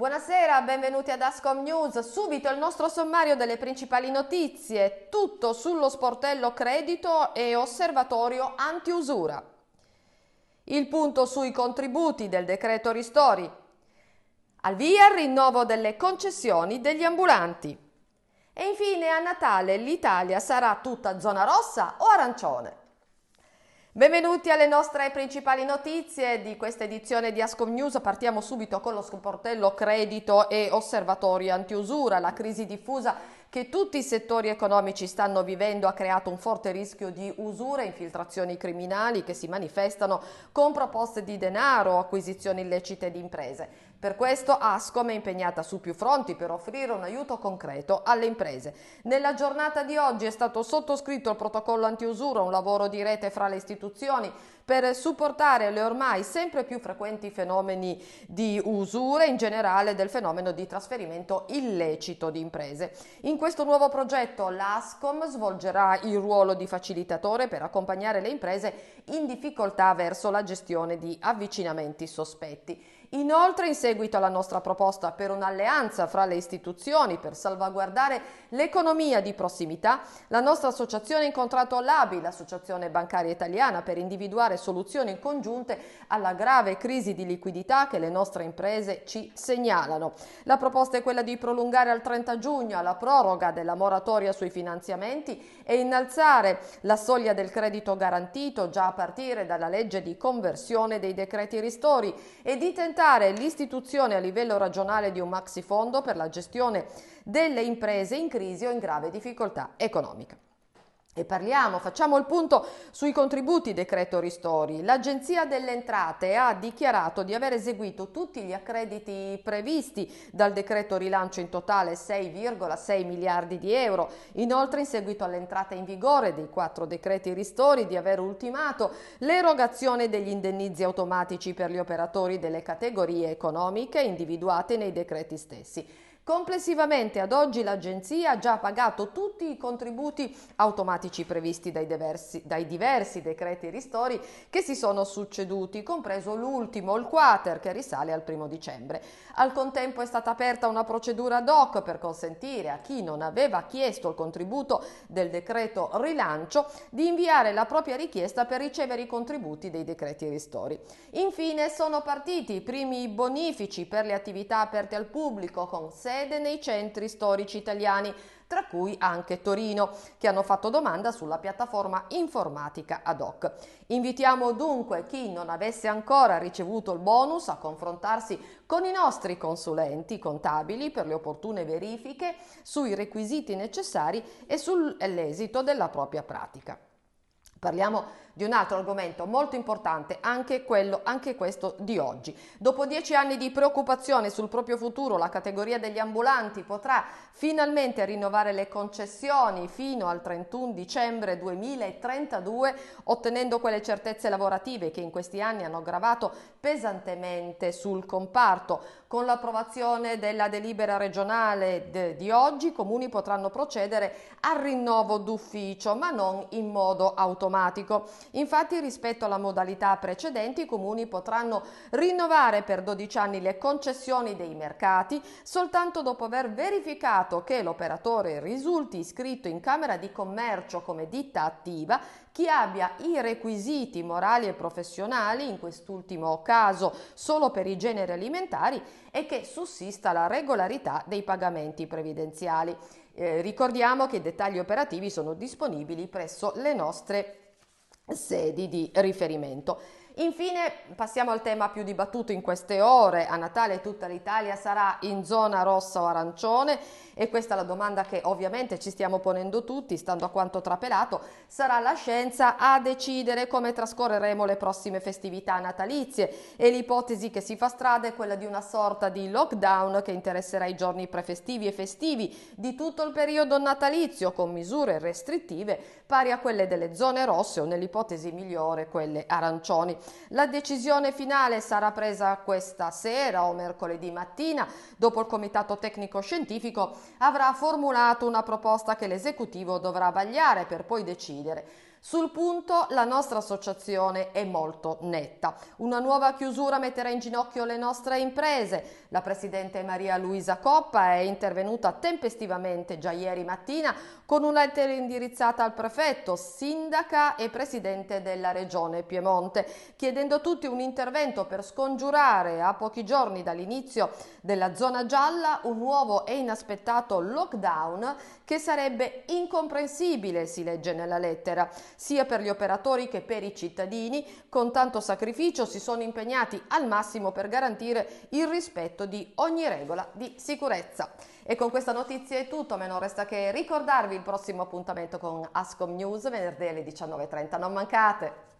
Buonasera, benvenuti ad Ascom News. Subito il nostro sommario delle principali notizie, tutto sullo sportello credito e osservatorio antiusura. Il punto sui contributi del decreto ristori. Al via il rinnovo delle concessioni degli ambulanti. E infine a Natale l'Italia sarà tutta zona rossa o arancione? Benvenuti alle nostre principali notizie di questa edizione di Ascom News. Partiamo subito con lo sportello credito e osservatorio antiusura. La crisi diffusa che tutti i settori economici stanno vivendo ha creato un forte rischio di usure e infiltrazioni criminali che si manifestano con proposte di denaro o acquisizioni illecite di imprese. Per questo Ascom è impegnata su più fronti per offrire un aiuto concreto alle imprese. Nella giornata di oggi è stato sottoscritto il protocollo antiusura, un lavoro di rete fra le istituzioni per supportare le ormai sempre più frequenti fenomeni di usure, in generale del fenomeno di trasferimento illecito di imprese. In questo nuovo progetto l'ASCOM svolgerà il ruolo di facilitatore per accompagnare le imprese in difficoltà verso la gestione di avvicinamenti sospetti. Inoltre, in seguito alla nostra proposta per un'alleanza fra le istituzioni per salvaguardare l'economia di prossimità, la nostra associazione ha incontrato l'ABI, l'Associazione Bancaria Italiana, per individuare soluzioni congiunte alla grave crisi di liquidità che le nostre imprese ci segnalano. La proposta è quella di prolungare al 30 giugno la proroga della moratoria sui finanziamenti e innalzare la soglia del credito garantito già a partire dalla legge di conversione dei decreti ristori e di tentare presentare l'istituzione a livello regionale di un maxifondo per la gestione delle imprese in crisi o in grave difficoltà economica. E parliamo, facciamo il punto sui contributi decreto ristori. L'Agenzia delle Entrate ha dichiarato di aver eseguito tutti gli accrediti previsti dal decreto rilancio in totale 6,6 miliardi di euro. Inoltre, in seguito all'entrata in vigore dei quattro decreti ristori, di aver ultimato l'erogazione degli indennizi automatici per gli operatori delle categorie economiche individuate nei decreti stessi. Complessivamente ad oggi l'Agenzia ha già pagato tutti i contributi automatici previsti dai diversi, dai diversi, decreti ristori che si sono succeduti, compreso l'ultimo, il quater, che risale al primo dicembre. Al contempo è stata aperta una procedura ad hoc per consentire a chi non aveva chiesto il contributo del decreto rilancio di inviare la propria richiesta per ricevere i contributi dei decreti ristori. Infine sono partiti i primi bonifici per le attività aperte al pubblico con 6 sede nei centri storici italiani, tra cui anche Torino, che hanno fatto domanda sulla piattaforma informatica ad hoc. Invitiamo dunque chi non avesse ancora ricevuto il bonus a confrontarsi con i nostri consulenti contabili per le opportune verifiche sui requisiti necessari e sull'esito della propria pratica. Parliamo di un altro argomento molto importante, anche, quello, anche questo di oggi. Dopo dieci anni di preoccupazione sul proprio futuro, la categoria degli ambulanti potrà finalmente rinnovare le concessioni fino al 31 dicembre 2032, ottenendo quelle certezze lavorative che in questi anni hanno gravato pesantemente sul comparto. Con l'approvazione della delibera regionale de, di oggi, i comuni potranno procedere al rinnovo d'ufficio, ma non in modo automatico. Infatti rispetto alla modalità precedenti i comuni potranno rinnovare per 12 anni le concessioni dei mercati soltanto dopo aver verificato che l'operatore risulti iscritto in Camera di Commercio come ditta attiva chi abbia i requisiti morali e professionali, in quest'ultimo caso solo per i generi alimentari, e che sussista la regolarità dei pagamenti previdenziali. Eh, ricordiamo che i dettagli operativi sono disponibili presso le nostre sedi di riferimento. Infine passiamo al tema più dibattuto in queste ore. A Natale tutta l'Italia sarà in zona rossa o arancione e questa è la domanda che ovviamente ci stiamo ponendo tutti, stando a quanto trapelato. Sarà la scienza a decidere come trascorreremo le prossime festività natalizie e l'ipotesi che si fa strada è quella di una sorta di lockdown che interesserà i giorni prefestivi e festivi di tutto il periodo natalizio con misure restrittive pari a quelle delle zone rosse o nell'ipotesi migliore quelle arancioni. La decisione finale sarà presa questa sera o mercoledì mattina, dopo il Comitato Tecnico Scientifico avrà formulato una proposta che l'esecutivo dovrà vagliare per poi decidere. Sul punto la nostra associazione è molto netta. Una nuova chiusura metterà in ginocchio le nostre imprese. La Presidente Maria Luisa Coppa è intervenuta tempestivamente già ieri mattina con una lettera indirizzata al prefetto, sindaca e Presidente della Regione Piemonte, chiedendo a tutti un intervento per scongiurare a pochi giorni dall'inizio della zona gialla un nuovo e inaspettato lockdown che sarebbe incomprensibile, si legge nella lettera sia per gli operatori che per i cittadini, con tanto sacrificio si sono impegnati al massimo per garantire il rispetto di ogni regola di sicurezza. E con questa notizia è tutto, me non resta che ricordarvi il prossimo appuntamento con Ascom News venerdì alle 19.30. Non mancate!